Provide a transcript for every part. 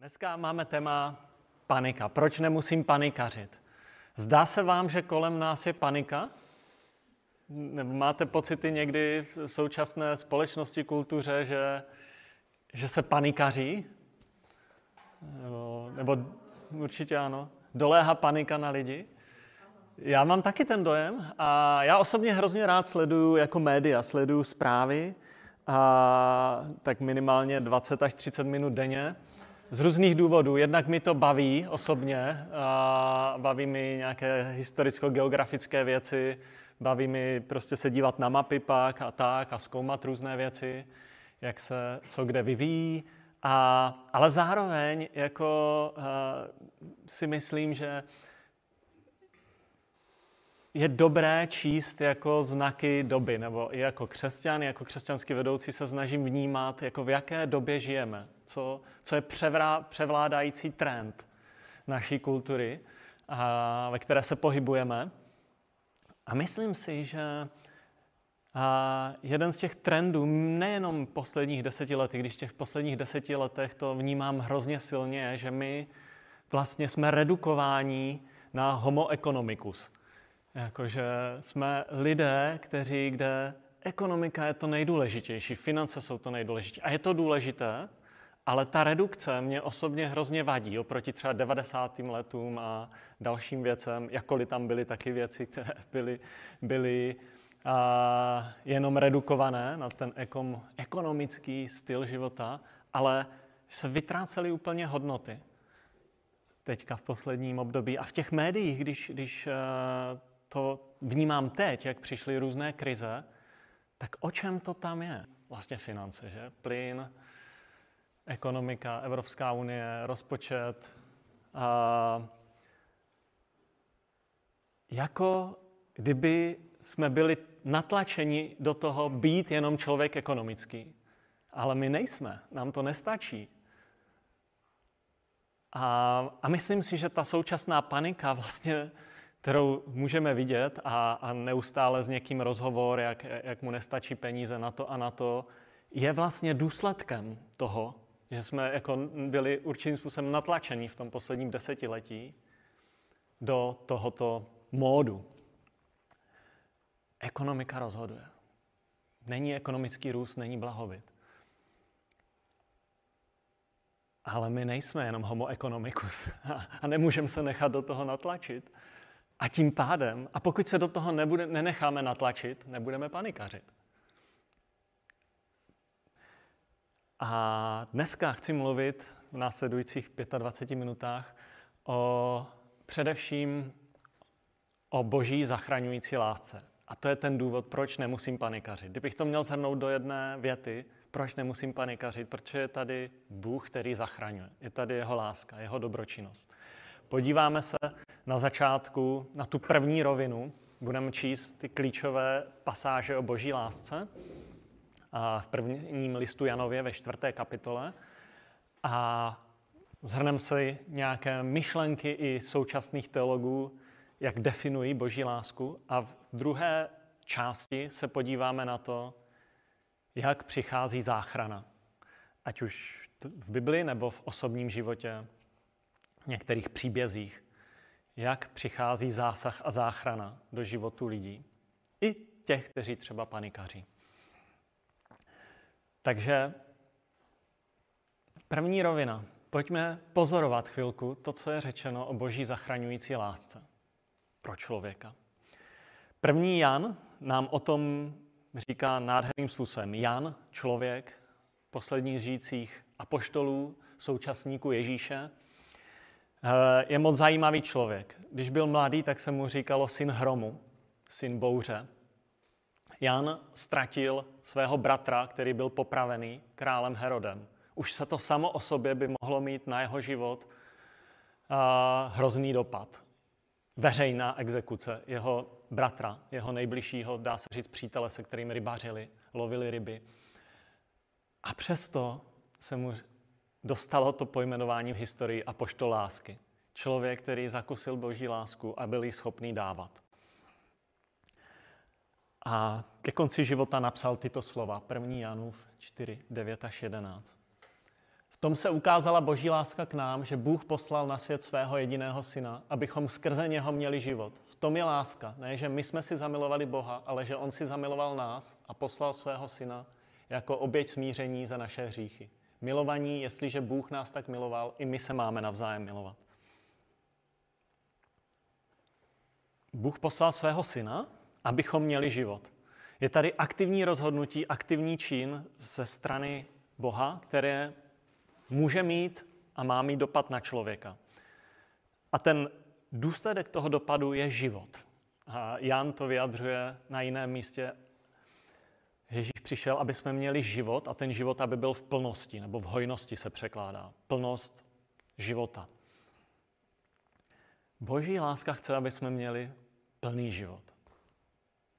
Dneska máme téma panika. Proč nemusím panikařit? Zdá se vám, že kolem nás je panika? Nebo máte pocity někdy v současné společnosti, kultuře, že, že se panikaří? Nebo, nebo určitě ano. Doléhá panika na lidi? Já mám taky ten dojem a já osobně hrozně rád sleduju jako média, sleduju zprávy, a tak minimálně 20 až 30 minut denně. Z různých důvodů. Jednak mi to baví osobně, a baví mi nějaké historicko-geografické věci, baví mi prostě se dívat na mapy pak a tak a zkoumat různé věci, jak se co kde vyvíjí. A, ale zároveň jako uh, si myslím, že je dobré číst jako znaky doby, nebo i jako křesťan, jako křesťanský vedoucí se snažím vnímat, jako v jaké době žijeme, co, co je převrá, převládající trend naší kultury, a, ve které se pohybujeme. A myslím si, že a jeden z těch trendů, nejenom posledních deseti let, když v těch posledních deseti letech to vnímám hrozně silně, je, že my vlastně jsme redukováni na homo economicus. Jakože jsme lidé, kteří, kde ekonomika je to nejdůležitější, finance jsou to nejdůležitější. A je to důležité, ale ta redukce mě osobně hrozně vadí oproti třeba 90. letům a dalším věcem, jakkoliv tam byly taky věci, které byly, byly a, jenom redukované na ten ekom, ekonomický styl života, ale se vytrácely úplně hodnoty teďka v posledním období. A v těch médiích, když, když to vnímám teď, jak přišly různé krize, tak o čem to tam je? Vlastně finance, že? Plyn, ekonomika, Evropská unie, rozpočet. A jako kdyby jsme byli natlačeni do toho být jenom člověk ekonomický. Ale my nejsme, nám to nestačí. A, a myslím si, že ta současná panika vlastně kterou můžeme vidět a, a neustále s někým rozhovor, jak, jak mu nestačí peníze na to a na to, je vlastně důsledkem toho, že jsme jako byli určitým způsobem natlačeni v tom posledním desetiletí do tohoto módu. Ekonomika rozhoduje. Není ekonomický růst, není blahobyt. Ale my nejsme jenom homo economicus a nemůžeme se nechat do toho natlačit. A tím pádem, a pokud se do toho nebude, nenecháme natlačit, nebudeme panikařit. A dneska chci mluvit v následujících 25 minutách o především o boží zachraňující lásce. A to je ten důvod, proč nemusím panikařit. Kdybych to měl zhrnout do jedné věty, proč nemusím panikařit? Protože je tady Bůh, který zachraňuje. Je tady jeho láska, jeho dobročinnost. Podíváme se na začátku na tu první rovinu. Budeme číst ty klíčové pasáže o boží lásce v prvním listu Janově ve čtvrté kapitole. A zhrneme si nějaké myšlenky i současných teologů, jak definují boží lásku. A v druhé části se podíváme na to, jak přichází záchrana. Ať už v Bibli nebo v osobním životě některých příbězích, jak přichází zásah a záchrana do životu lidí. I těch, kteří třeba panikaří. Takže první rovina. Pojďme pozorovat chvilku to, co je řečeno o boží zachraňující lásce pro člověka. První Jan nám o tom říká nádherným způsobem. Jan, člověk, poslední z žijících apoštolů, současníků Ježíše, je moc zajímavý člověk. Když byl mladý, tak se mu říkalo syn hromu, syn bouře. Jan ztratil svého bratra, který byl popravený králem Herodem. Už se to samo o sobě by mohlo mít na jeho život uh, hrozný dopad. Veřejná exekuce jeho bratra, jeho nejbližšího, dá se říct, přítele, se kterým rybařili, lovili ryby. A přesto se mu dostalo to pojmenování v historii apoštol lásky. Člověk, který zakusil boží lásku a byl jí schopný dávat. A ke konci života napsal tyto slova. 1. Janův 4, 9 až 11. tom se ukázala boží láska k nám, že Bůh poslal na svět svého jediného syna, abychom skrze něho měli život. V tom je láska. Ne, že my jsme si zamilovali Boha, ale že on si zamiloval nás a poslal svého syna jako oběť smíření za naše hříchy. Milovaní, jestliže Bůh nás tak miloval, i my se máme navzájem milovat. Bůh poslal svého syna, abychom měli život. Je tady aktivní rozhodnutí, aktivní čin ze strany Boha, které může mít a má mít dopad na člověka. A ten důsledek toho dopadu je život. A Jan to vyjadřuje na jiném místě. Přišel, aby jsme měli život a ten život, aby byl v plnosti, nebo v hojnosti se překládá. Plnost života. Boží láska chce, aby jsme měli plný život.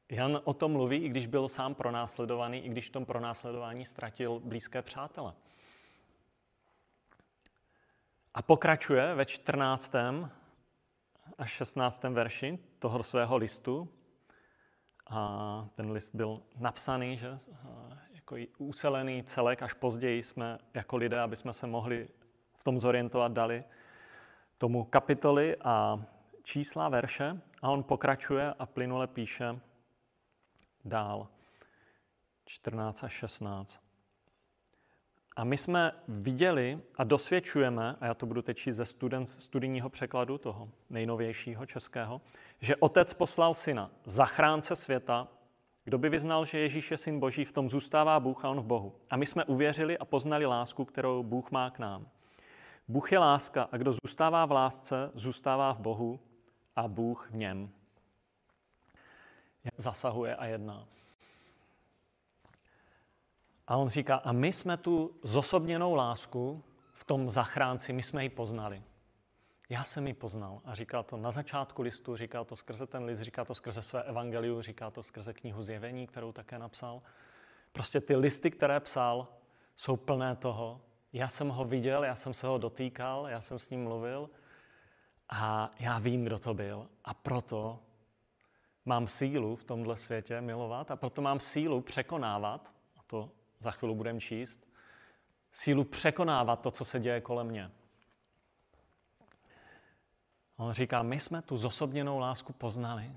Jan o tom mluví, i když byl sám pronásledovaný, i když v tom pronásledování ztratil blízké přátele. A pokračuje ve 14. až 16. verši toho svého listu. A ten list byl napsaný, že jako ucelený celek, až později jsme jako lidé, aby jsme se mohli v tom zorientovat, dali tomu kapitoly a čísla verše. A on pokračuje a plynule píše dál. 14 až 16. A my jsme viděli a dosvědčujeme, a já to budu teď číst ze student, studijního překladu toho nejnovějšího českého, že otec poslal syna, zachránce světa, kdo by vyznal, že Ježíš je syn Boží, v tom zůstává Bůh a on v Bohu. A my jsme uvěřili a poznali lásku, kterou Bůh má k nám. Bůh je láska a kdo zůstává v lásce, zůstává v Bohu a Bůh v něm. Zasahuje a jedná. A on říká, a my jsme tu zosobněnou lásku v tom zachránci, my jsme ji poznali. Já jsem ji poznal. A říká to na začátku listu, říká to skrze ten list, říká to skrze své evangeliu, říká to skrze knihu Zjevení, kterou také napsal. Prostě ty listy, které psal, jsou plné toho. Já jsem ho viděl, já jsem se ho dotýkal, já jsem s ním mluvil a já vím, kdo to byl. A proto mám sílu v tomhle světě milovat a proto mám sílu překonávat, a to za chvíli budeme číst, sílu překonávat to, co se děje kolem mě. On říká, my jsme tu zosobněnou lásku poznali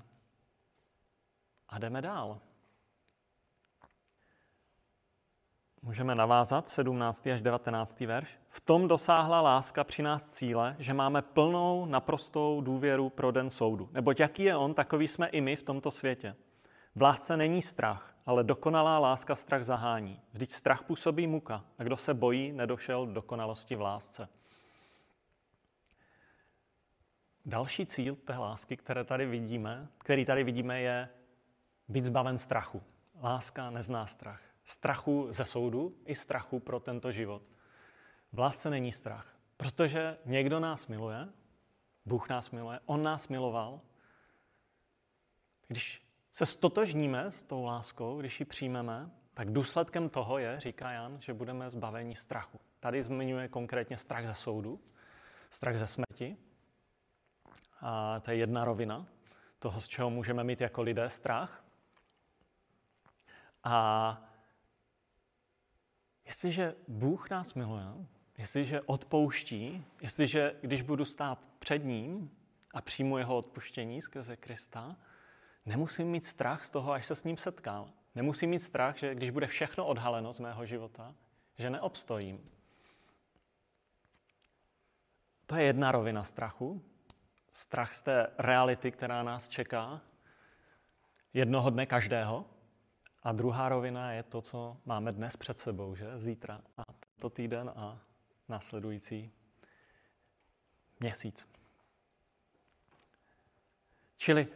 a jdeme dál. Můžeme navázat 17. až 19. verš. V tom dosáhla láska při nás cíle, že máme plnou, naprostou důvěru pro den soudu. Neboť jaký je on, takový jsme i my v tomto světě. V lásce není strach, ale dokonalá láska strach zahání. Vždyť strach působí muka a kdo se bojí, nedošel dokonalosti v lásce. Další cíl té lásky, které tady vidíme, který tady vidíme, je být zbaven strachu. Láska nezná strach. Strachu ze soudu i strachu pro tento život. V lásce není strach, protože někdo nás miluje, Bůh nás miluje, On nás miloval. Když se stotožníme s tou láskou, když ji přijmeme, tak důsledkem toho je, říká Jan, že budeme zbaveni strachu. Tady zmiňuje konkrétně strach ze soudu, strach ze smrti. A to je jedna rovina toho, z čeho můžeme mít jako lidé strach. A jestliže Bůh nás miluje, jestliže odpouští, jestliže když budu stát před ním a přijmu jeho odpuštění skrze Krista, Nemusím mít strach z toho, až se s ním setkám. Nemusím mít strach, že když bude všechno odhaleno z mého života, že neobstojím. To je jedna rovina strachu. Strach z té reality, která nás čeká jednoho dne každého. A druhá rovina je to, co máme dnes před sebou, že? Zítra a tento týden a následující měsíc. Čili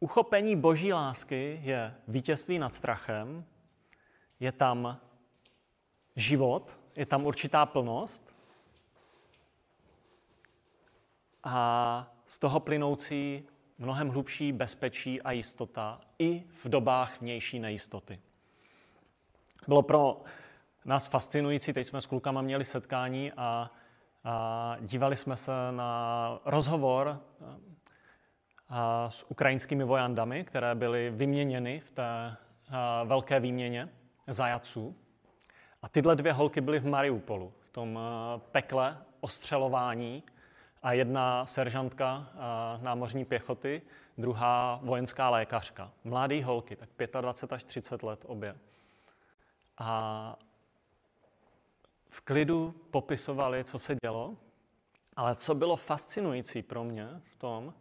uchopení boží lásky je vítězství nad strachem, je tam život, je tam určitá plnost a z toho plynoucí mnohem hlubší bezpečí a jistota i v dobách vnější nejistoty. Bylo pro nás fascinující, teď jsme s klukama měli setkání a, a dívali jsme se na rozhovor s ukrajinskými vojandami, které byly vyměněny v té velké výměně zajaců. A tyhle dvě holky byly v Mariupolu, tom eh, pekle ostřelování a jedna seržantka eh, námořní pěchoty, druhá vojenská lékařka. Mladý holky, tak 25 až 30 let obě. A v klidu popisovali, co se dělo, ale co bylo fascinující pro mě v tom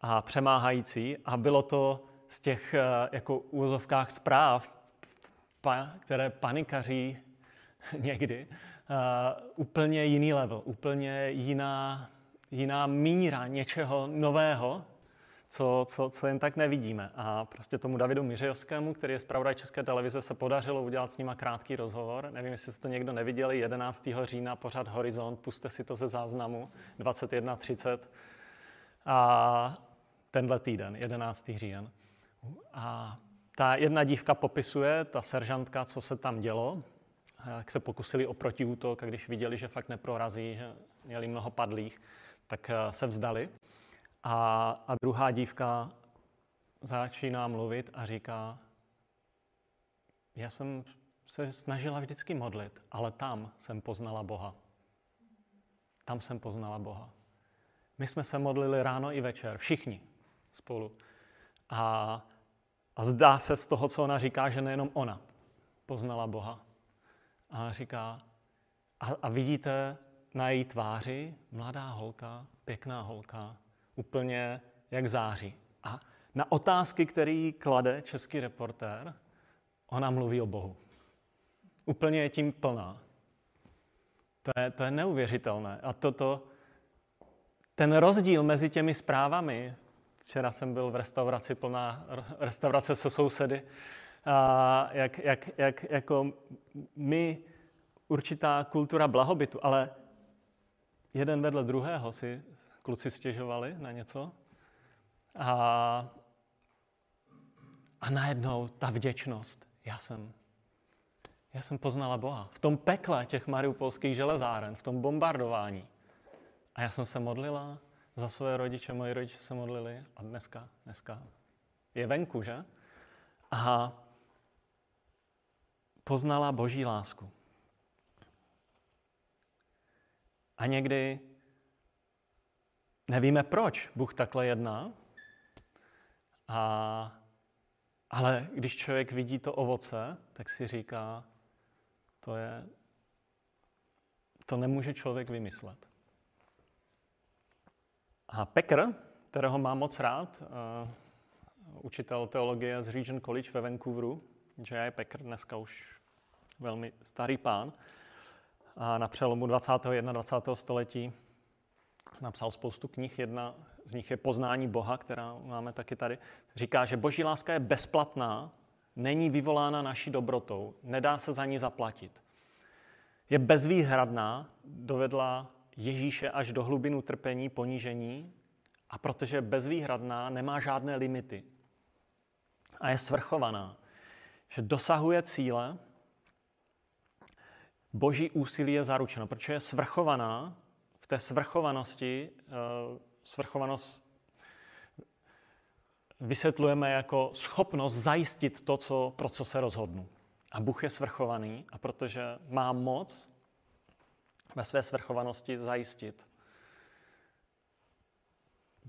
a přemáhající, a bylo to z těch eh, jako úvozovkách zpráv, které panikaří někdy, úplně jiný level, úplně jiná, jiná míra něčeho nového, co, co, co jen tak nevidíme. A prostě tomu Davidu Miřejovskému, který je zpravodaj České televize, se podařilo udělat s nima krátký rozhovor. Nevím, jestli jste to někdo neviděli, 11. října pořad Horizont, puste si to ze záznamu, 21.30. A tenhle týden, 11. říjen. A ta jedna dívka popisuje, ta seržantka, co se tam dělo, jak se pokusili o protiútok a když viděli, že fakt neprorazí, že měli mnoho padlých, tak eh, se vzdali. A, a druhá dívka začíná mluvit a říká, já jsem se snažila vždycky modlit, ale tam jsem poznala Boha. Tam jsem poznala Boha. My jsme se modlili ráno i večer, všichni spolu. A, a zdá se z toho, co ona říká, že nejenom ona poznala Boha. A říká, a, a vidíte na její tváři mladá holka, pěkná holka, úplně jak září. A na otázky, který klade český reportér, ona mluví o Bohu. Úplně je tím plná. To je, to je neuvěřitelné. A toto, ten rozdíl mezi těmi zprávami, včera jsem byl v restauraci plná, restaurace se sousedy, a jak, jak, jak jako my, určitá kultura blahobytu, ale jeden vedle druhého si kluci stěžovali na něco. A, a najednou ta vděčnost. Já jsem, já jsem poznala Boha. V tom pekle těch mariupolských železáren, v tom bombardování. A já jsem se modlila za své rodiče, moji rodiče se modlili a dneska, dneska je venku, že? A poznala boží lásku. A někdy nevíme, proč Bůh takhle jedná, a, ale když člověk vidí to ovoce, tak si říká, to je, to nemůže člověk vymyslet. A Pekr, kterého mám moc rád, uh, učitel teologie z Regent College ve Vancouveru, J.I. Pekr, dneska už velmi starý pán, a na přelomu 20. a 21. století napsal spoustu knih. Jedna z nich je Poznání Boha, která máme taky tady. Říká, že boží láska je bezplatná, není vyvolána naší dobrotou, nedá se za ní zaplatit. Je bezvýhradná, dovedla Ježíše až do hlubinu trpení, ponížení a protože je bezvýhradná, nemá žádné limity. A je svrchovaná, že dosahuje cíle, boží úsilí je zaručeno, protože je svrchovaná, v té svrchovanosti, eh, svrchovanost vysvětlujeme jako schopnost zajistit to, co, pro co se rozhodnu. A Bůh je svrchovaný a protože má moc ve své svrchovanosti zajistit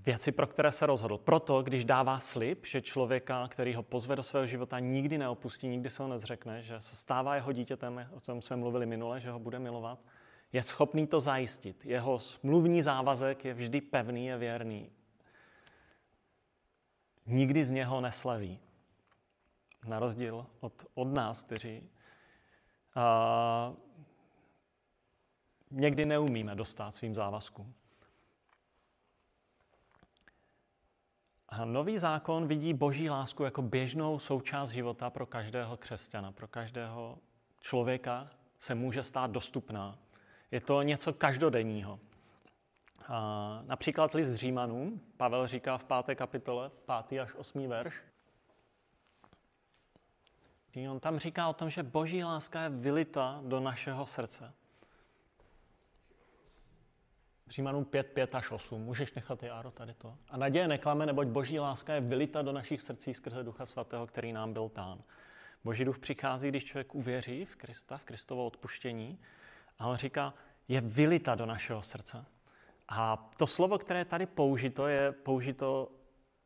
věci, pro které se rozhodl. Proto, když dává slib, že člověka, který ho pozve do svého života, nikdy neopustí, nikdy se ho nezřekne, že se stává jeho dítětem, o tom jsme mluvili minule, že ho bude milovat, je schopný to zajistit. Jeho smluvní závazek je vždy pevný, je věrný. Nikdy z něho neslaví. Na rozdíl od, od nás, kteří a, někdy neumíme dostat svým závazkům. Nový zákon vidí boží lásku jako běžnou součást života pro každého křesťana, pro každého člověka se může stát dostupná. Je to něco každodenního. A například list Římanům, Pavel říká v páté kapitole, pátý až osmý verš, On tam říká o tom, že boží láska je vylita do našeho srdce. Římanům 5, 5 až 8. Můžeš nechat, Járo, tady to. A naděje neklame, neboť boží láska je vylita do našich srdcí skrze Ducha Svatého, který nám byl tán. Boží duch přichází, když člověk uvěří v Krista, v Kristovo odpuštění. A on říká, je vylita do našeho srdce. A to slovo, které tady použito, je použito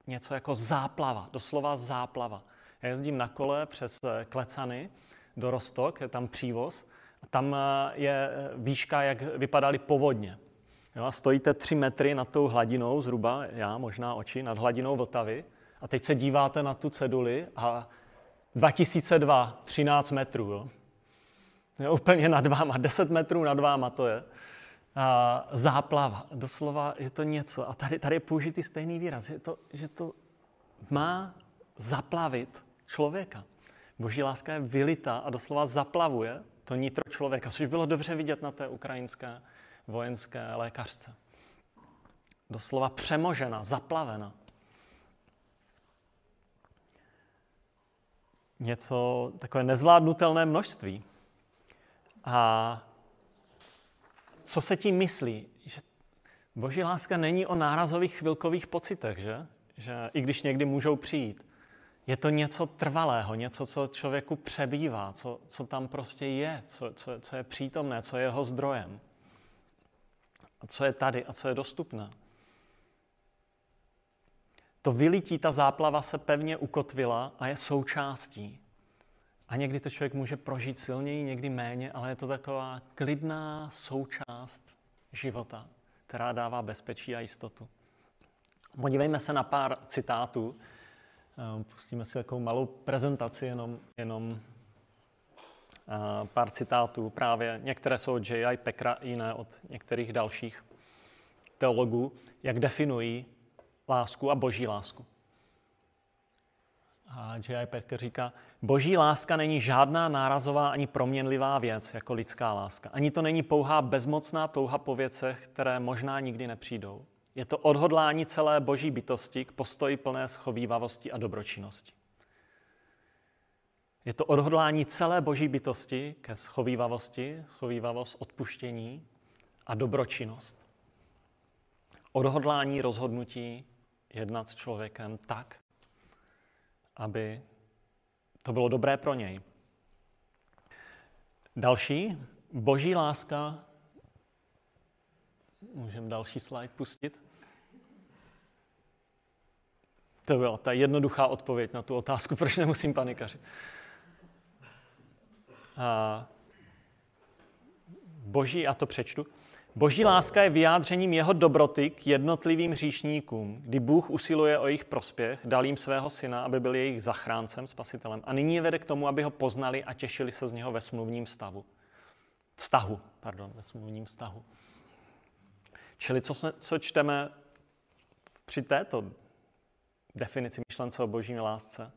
něco jako záplava, doslova záplava. Já jezdím na kole přes eh, Klecany do Rostok, je tam přívoz, a tam eh, je eh, výška, jak vypadaly povodně. Jo, a stojíte tři metry nad tou hladinou, zhruba, já možná oči, nad hladinou Vltavy, a teď se díváte na tu ceduli a 2002, 13 metrů. Jo. Je úplně nad váma, 10 metrů nad váma to je. A záplava, doslova je to něco. A tady, tady je použitý stejný výraz, je to, že to má zaplavit člověka. Boží láska je vylita a doslova zaplavuje to nitro člověka, což bylo dobře vidět na té ukrajinské vojenské lékařce. Doslova přemožena, zaplavena. Něco takové nezvládnutelné množství. A co se tím myslí? Že boží láska není o nárazových chvilkových pocitech, že? Že i když někdy můžou přijít. Je to něco trvalého, něco, co člověku přebývá, co, co tam prostě je, co, co, co je přítomné, co je jeho zdrojem. A co je tady a co je dostupné. To vylití, ta záplava se pevně ukotvila a je součástí. A někdy to člověk může prožít silněji, někdy méně, ale je to taková klidná součást života, která dává bezpečí a jistotu. Podívejme se na pár citátů. Eh, pustíme si takovou malou prezentaci, jenom, jenom pár citátů. Právě některé jsou od J.I. Pekra, jiné od některých dalších teologů, jak definují lásku a boží lásku. A J.I. Perker říká, boží láska není žádná nárazová ani proměnlivá věc jako lidská láska. Ani to není pouhá bezmocná touha po věcech, které možná nikdy nepřijdou. Je to odhodlání celé boží bytosti k postoji plné schovývavosti a dobročinnosti. Je to odhodlání celé boží bytosti ke schovývavosti, schovývavost, odpuštění a dobročinnost. Odhodlání rozhodnutí jednat s člověkem tak, aby to bylo dobré pro něj. Další, boží láska. Můžeme další slide pustit. To byla ta jednoduchá odpověď na tu otázku, proč nemusím panikařit. Boží, a to přečtu. Boží láska je vyjádřením jeho dobroty k jednotlivým hříšníkům, kdy Bůh usiluje o jejich prospěch, dal jim svého syna, aby byl jejich zachráncem, spasitelem. A nyní je vede k tomu, aby ho poznali a těšili se z něho ve smluvním stavu. Vztahu, pardon, ve smluvním vztahu. Čili co, jsme, co čteme při této definici myšlence o boží lásce?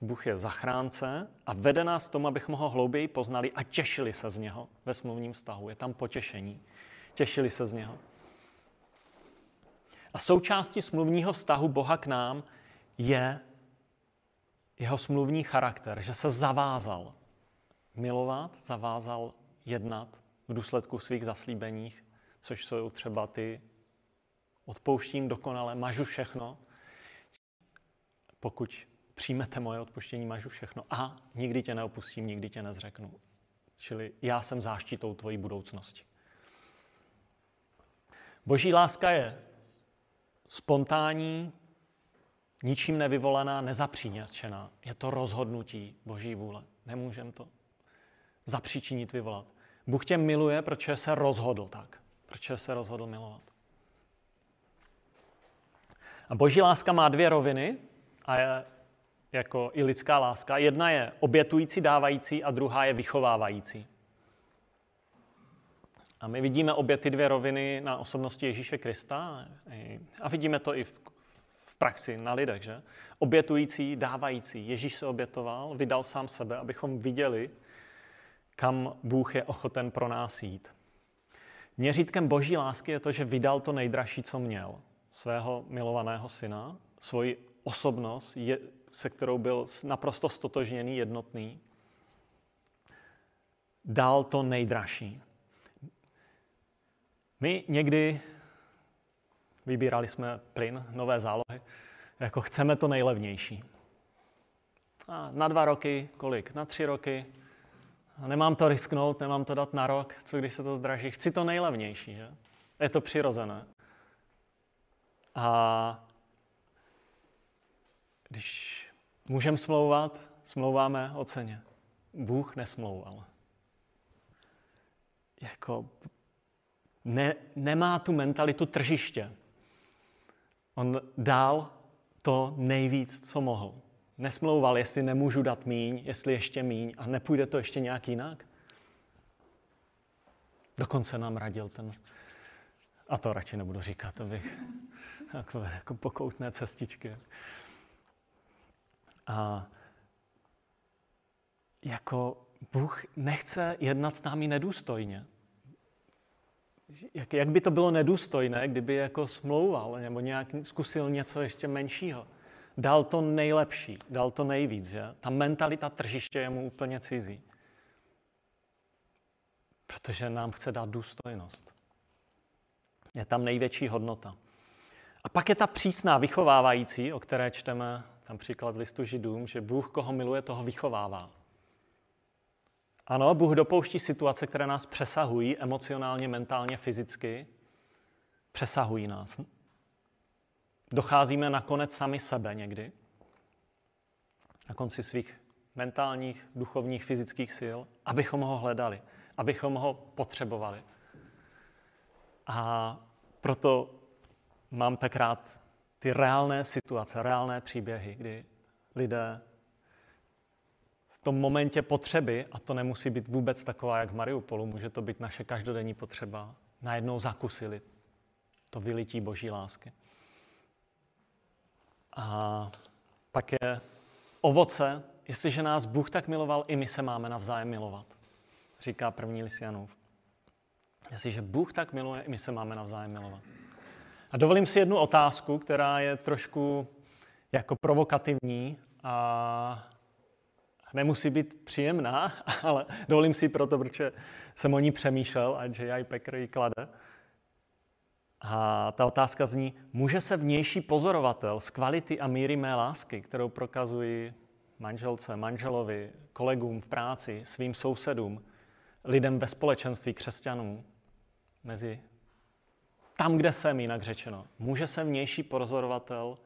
Bůh je zachránce a vede nás k tomu, abychom ho hlouběji poznali a těšili se z něho ve smluvním vztahu. Je tam potěšení těšili se z něho. A součástí smluvního vztahu Boha k nám je jeho smluvní charakter, že se zavázal milovat, zavázal jednat v důsledku svých zaslíbeních, což jsou třeba ty odpouštím dokonale, mažu všechno. Pokud přijmete moje odpuštění, mažu všechno a nikdy tě neopustím, nikdy tě nezřeknu. Čili já jsem záštitou tvojí budoucnosti. Boží láska je spontánní, ničím nevyvolaná, nezapříněčená. Je to rozhodnutí Boží vůle. Nemůžeme to zapříčinit, vyvolat. Bůh tě miluje, protože se rozhodl tak. Protože se rozhodl milovat. A boží láska má dvě roviny a je jako i lidská láska. Jedna je obětující, dávající a druhá je vychovávající. A my vidíme obě ty dvě roviny na osobnosti Ježíše Krista a vidíme to i v, v praxi na lidech, že? Obětující, dávající. Ježíš se obětoval, vydal sám sebe, abychom viděli, kam Bůh je ochoten pro nás jít. Měřítkem boží lásky je to, že vydal to nejdražší, co měl. Svého milovaného syna, svoji osobnost, je, se kterou byl naprosto stotožněný, jednotný. Dal to nejdražší. My někdy vybírali jsme plyn, nové zálohy, jako chceme to nejlevnější. A na dva roky, kolik? Na tři roky. A nemám to risknout, nemám to dát na rok, co když se to zdraží. Chci to nejlevnější, že? Je to přirozené. A když můžeme smlouvat, smlouváme o ceně. Bůh nesmlouval. Jako ne, nemá tu mentalitu tržiště. On dal to nejvíc, co mohl. Nesmlouval, jestli nemůžu dát míň, jestli ještě míň a nepůjde to ještě nějak jinak. Dokonce nám radil ten, a to radši nebudu říkat, to bych jako, jako pokoutné cestičky. A jako Bůh nechce jednat s námi nedůstojně. Jak, jak by to bylo nedůstojné, kdyby jako smlouval nebo nějak zkusil něco ještě menšího. Dal to nejlepší, dal to nejvíc, že? Ta mentalita tržiště je mu úplně cizí. Protože nám chce dát důstojnost. Je tam největší hodnota. A pak je ta přísná vychovávající, o které čteme tam příklad v listu Židům, že Bůh, koho miluje, toho vychovává. Ano, Bůh dopouští situace, které nás přesahují emocionálně, mentálně, fyzicky. Přesahují nás. Docházíme nakonec sami sebe někdy. Na konci svých mentálních, duchovních, fyzických sil, abychom ho hledali, abychom ho potřebovali. A proto mám tak rád ty reálné situace, reálné příběhy, kdy lidé v tom momentě potřeby, a to nemusí být vůbec taková, jak v Mariupolu, může to být naše každodenní potřeba, najednou zakusili to vylití boží lásky. A pak je ovoce, jestliže nás Bůh tak miloval, i my se máme navzájem milovat, říká první list Janův. Jestliže Bůh tak miluje, i my se máme navzájem milovat. A dovolím si jednu otázku, která je trošku jako provokativní a nemusí být příjemná, ale dovolím si proto, protože jsem o ní přemýšlel a J.I. Packer ji klade. A ta otázka zní, může se vnější pozorovatel z kvality a míry mé lásky, kterou prokazuji manželce, manželovi, kolegům v práci, svým sousedům, lidem ve společenství křesťanů, mezi tam, kde jsem, jinak řečeno. Může se vnější pozorovatel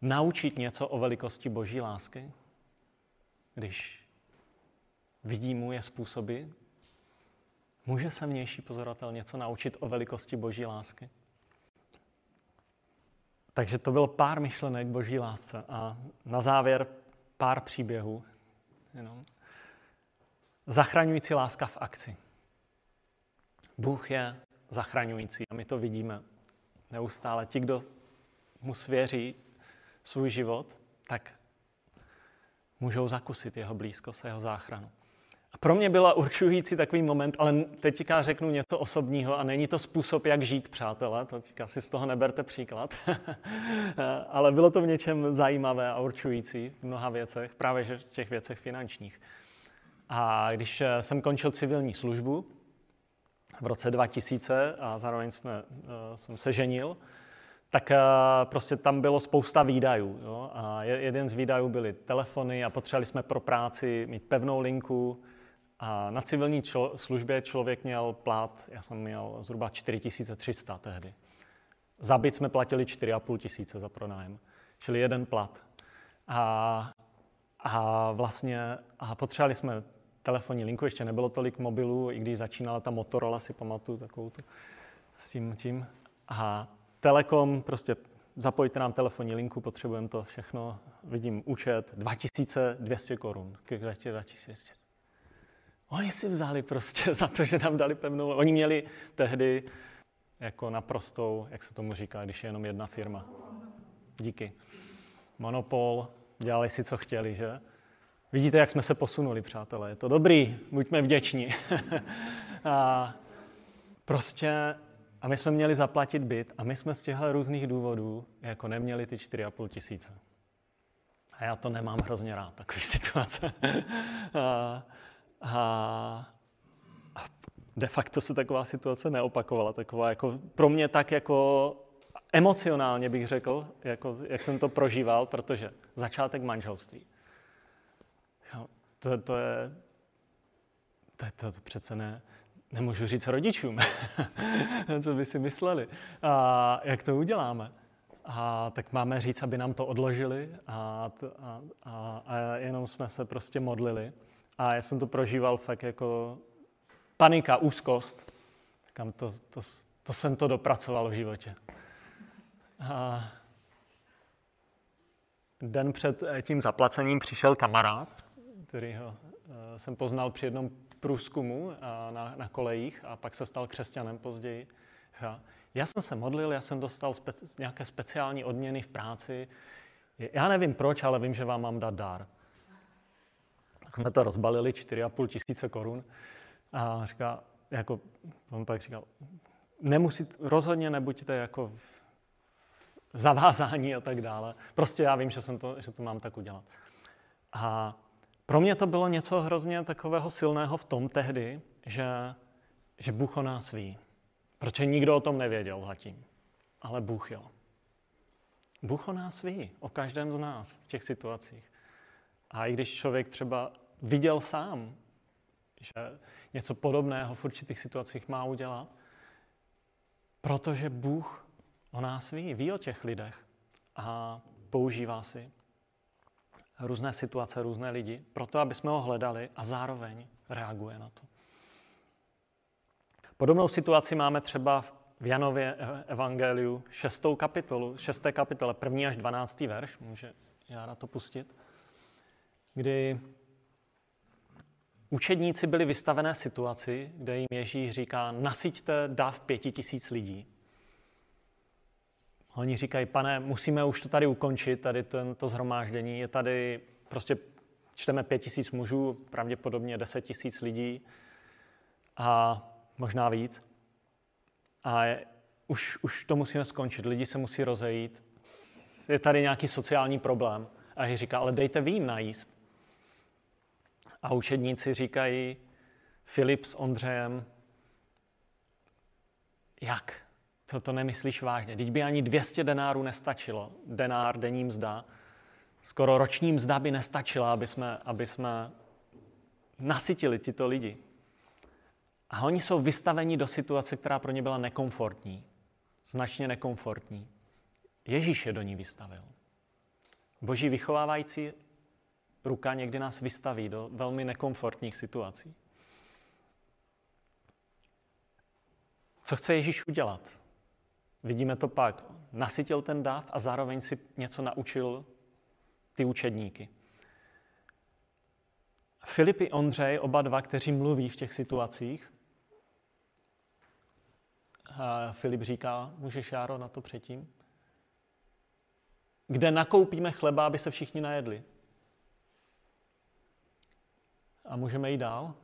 naučit něco o velikosti boží lásky, když vidí mu je způsoby? Může se vnější pozorovatel něco naučit o velikosti boží lásky? Takže to bylo pár myšlenek boží lásce a na závěr pár příběhů. Jenom. Zachraňující láska v akci. Bůh je zachraňující. A my to vidíme neustále. Ti, kdo mu svěří svůj život, tak můžou zakusit jeho blízkost a jeho záchranu. A pro mě byla určující takový moment, ale teďka řeknu něco osobního a není to způsob, jak žít, přátelé, to teďka si z toho neberte příklad, ale bylo to v něčem zajímavé a určující v mnoha věcech, právě v těch věcech finančních. A když jsem končil civilní službu, v roce 2000 a zároveň jsme, eh, jsem se ženil, tak eh, prostě tam bylo spousta výdajů. Jo? A jeden z výdajů byly telefony a potřebovali jsme pro práci mít pevnou linku. A na civilní člo, službě člověk měl plat, já jsem měl zhruba 4300 tehdy. Za byt jsme platili 4,5 tisíce za pronájem, čili jeden plat. A, a vlastně a potřebovali jsme telefonní linku, ještě nebylo tolik mobilů, i když začínala ta Motorola, si pamatuju takovou tu, s tím tím. A Telekom, prostě zapojte nám telefonní linku, potřebujeme to všechno. Vidím účet 2200 korun. 2200. Oni si vzali prostě za to, že nám dali pevnou. Oni měli tehdy jako naprostou, jak se tomu říká, když je jenom jedna firma. Díky. Monopol, dělali si, co chtěli, že? Vidíte, jak jsme se posunuli, přátelé. Je to dobrý, buďme vděční. a prostě, a my jsme měli zaplatit byt a my jsme z těchto různých důvodů jako neměli ty 4,5 tisíce. A já to nemám hrozně rád, takový situace. a, a, a de facto se taková situace neopakovala. Taková jako, pro mě tak jako emocionálně bych řekl, jako, jak jsem to prožíval, protože začátek manželství to, to je, to, to, to přece ne, nemůžu říct rodičům, co by si mysleli. A jak to uděláme? A tak máme říct, aby nám to odložili a, a, a, a jenom jsme se prostě modlili. A já jsem to prožíval fakt jako panika, úzkost. Kam to, to, to jsem to dopracoval v životě. A den před tím zaplacením přišel kamarád, kterýho eh, jsem poznal při jednom průzkumu eh, na, na kolejích a pak se stal křesťanem později. Já jsem se modlil, já jsem dostal speci- nějaké speciální odměny v práci. Já nevím proč, ale vím, že vám mám dát dár. Tak jsme to rozbalili, 4,5 tisíce korun. A říká, jako, on pak říkal, nemusí, rozhodně nebuďte jako zavázání a tak dále. Prostě já vím, že, jsem to, že to mám tak udělat. A pro mě to bylo něco hrozně takového silného v tom tehdy, že, že Bůh o nás ví. Protože nikdo o tom nevěděl zatím. Ale Bůh jo. Bůh o nás ví, o každém z nás v těch situacích. A i když člověk třeba viděl sám, že něco podobného v určitých situacích má udělat, protože Bůh o nás ví, ví o těch lidech a používá si různé situace, různé lidi, proto, aby jsme ho hledali a zároveň reaguje na to. Podobnou situaci máme třeba v Janově Evangeliu 6. kapitolu, 6. kapitole, 1. až 12. verš, může Jára to pustit, kdy učedníci byli vystavené situaci, kde jim Ježíš říká, nasyťte dav pěti tisíc lidí. Oni říkají, pane, musíme už to tady ukončit, tady to zhromáždění, je tady prostě čteme pět tisíc mužů, pravděpodobně deset tisíc lidí a možná víc. A je, už, už to musíme skončit, lidi se musí rozejít. Je tady nějaký sociální problém. A Ježíš říká, ale dejte vy jim najíst. A učedníci říkají, Filip s Ondřejem, jak? To, to nemyslíš vážně. Teď by ani 200 denárů nestačilo. Denár, denní mzda. Skoro roční mzda by nestačila, aby jsme, aby jsme nasytili tyto lidi. A oni jsou vystaveni do situace, která pro ně byla nekomfortní. Značně nekomfortní. Ježíš je do ní vystavil. Boží vychovávající ruka někdy nás vystaví do velmi nekomfortních situací. Co chce Ježíš udělat? Vidíme to pak. Nasytil ten dáv a zároveň si něco naučil ty učedníky. Filip i Ondřej, oba dva, kteří mluví v těch situacích, a Filip říká, můžeš Járo na to předtím? Kde nakoupíme chleba, aby se všichni najedli? A můžeme jít dál?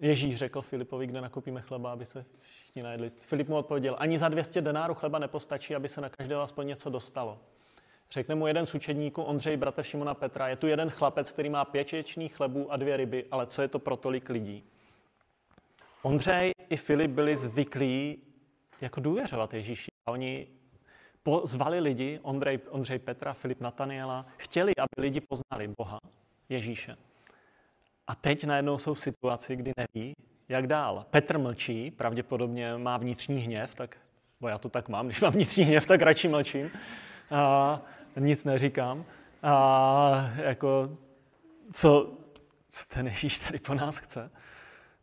Ježíš řekl Filipovi, kde nakoupíme chleba, aby se všichni najedli. Filip mu odpověděl, ani za 200 denárů chleba nepostačí, aby se na každého aspoň něco dostalo. Řekne mu jeden z učedníků, Ondřej, bratr Šimona Petra, je tu jeden chlapec, který má pět chlebů a dvě ryby, ale co je to pro tolik lidí? Ondřej i Filip byli zvyklí jako důvěřovat Ježíši. A oni pozvali lidi, Ondřej, Ondřej Petra, Filip Nataniela, chtěli, aby lidi poznali Boha, Ježíše. A teď najednou jsou v situaci, kdy neví, jak dál. Petr mlčí, pravděpodobně má vnitřní hněv, tak, bo já to tak mám, když mám vnitřní hněv, tak radši mlčím. A nic neříkám. A jako, co, co ten Ježíš tady po nás chce?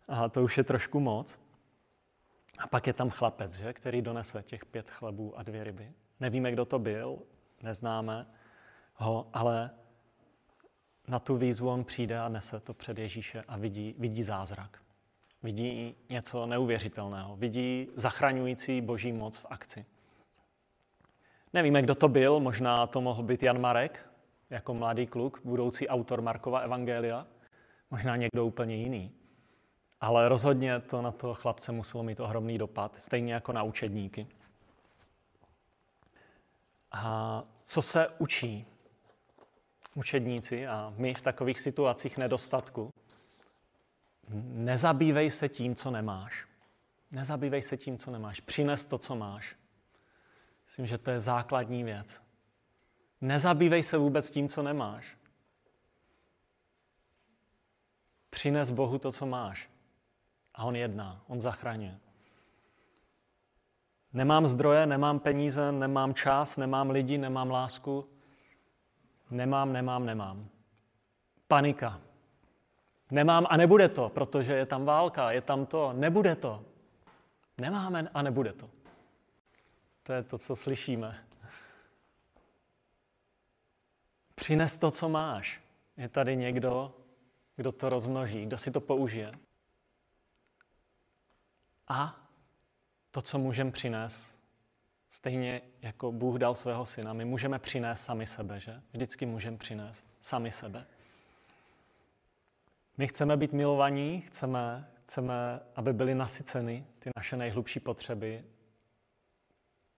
A to už je trošku moc. A pak je tam chlapec, že, který donese těch pět chlebů a dvě ryby. Nevíme, kdo to byl, neznáme ho, ale na tu výzvu on přijde a nese to před Ježíše a vidí, vidí zázrak. Vidí něco neuvěřitelného. Vidí zachraňující boží moc v akci. Nevíme, kdo to byl, možná to mohl být Jan Marek, jako mladý kluk, budoucí autor Markova Evangelia, možná někdo úplně jiný. Ale rozhodně to na toho chlapce muselo mít ohromný dopad, stejně jako na učedníky. A co se učí učedníci a my v takových situacích nedostatku? Nezabývej se tím, co nemáš. Nezabývej se tím, co nemáš. Přines to, co máš. Myslím, že to je základní věc. Nezabývej se vůbec tím, co nemáš. Přines Bohu to, co máš. A on jedná, on zachraňuje. Nemám zdroje, nemám peníze, nemám čas, nemám lidi, nemám lásku. Nemám, nemám, nemám. Panika. Nemám a nebude to, protože je tam válka, je tam to. Nebude to. Nemáme a nebude to. To je to, co slyšíme. Přines to, co máš. Je tady někdo, kdo to rozmnoží, kdo si to použije. A to, co můžeme přinést, stejně jako Bůh dal svého syna, my můžeme přinést sami sebe, že? Vždycky můžeme přinést sami sebe. My chceme být milovaní, chceme, chceme, aby byly nasyceny ty naše nejhlubší potřeby.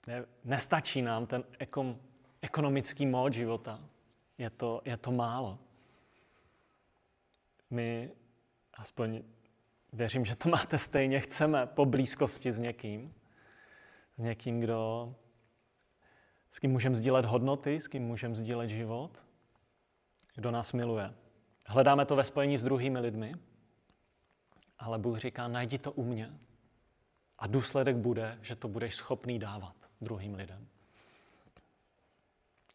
Ne, nestačí nám ten ekom, ekonomický mód života. Je to, je to málo. My, aspoň věřím, že to máte stejně, chceme po blízkosti s někým, s někým, kdo, s kým můžeme sdílet hodnoty, s kým můžeme sdílet život, kdo nás miluje. Hledáme to ve spojení s druhými lidmi, ale Bůh říká, najdi to u mě. A důsledek bude, že to budeš schopný dávat druhým lidem.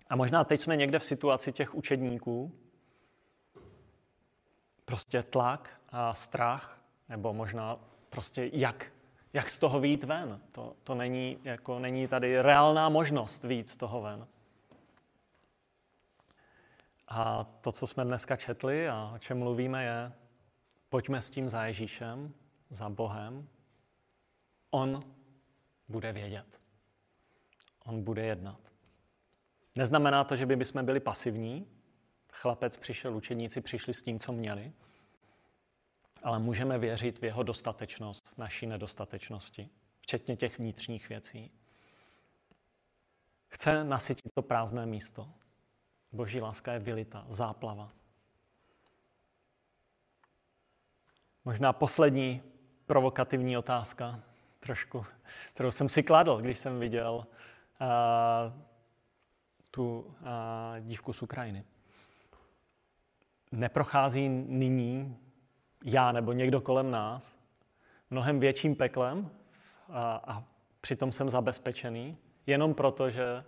A možná teď jsme někde v situaci těch učedníků, prostě tlak a strach, nebo možná prostě jak, jak z toho výjít ven. To, to není, jako, není tady reálná možnost výjít z toho ven. A to, co jsme dneska četli a o čem mluvíme, je, pojďme s tím za Ježíšem, za Bohem. On bude vědět. On bude jednat. Neznamená to, že by jsme byli pasivní. Chlapec přišel, učeníci přišli s tím, co měli. Ale můžeme věřit v jeho dostatečnost, naší nedostatečnosti, včetně těch vnitřních věcí. Chce nasytit to prázdné místo. Boží láska je vylita, záplava. Možná poslední provokativní otázka, trošku, kterou jsem si kladl, když jsem viděl uh, tu uh, dívku z Ukrajiny. Neprochází nyní já nebo někdo kolem nás mnohem větším peklem a, a přitom jsem zabezpečený, jenom proto, že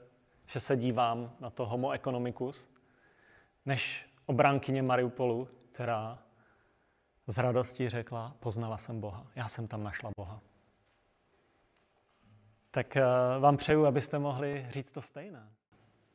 že se dívám na to homo economicus, než obránkyně Mariupolu, která z radostí řekla, poznala jsem Boha. Já jsem tam našla Boha. Tak eh, vám přeju, abyste mohli říct to stejné.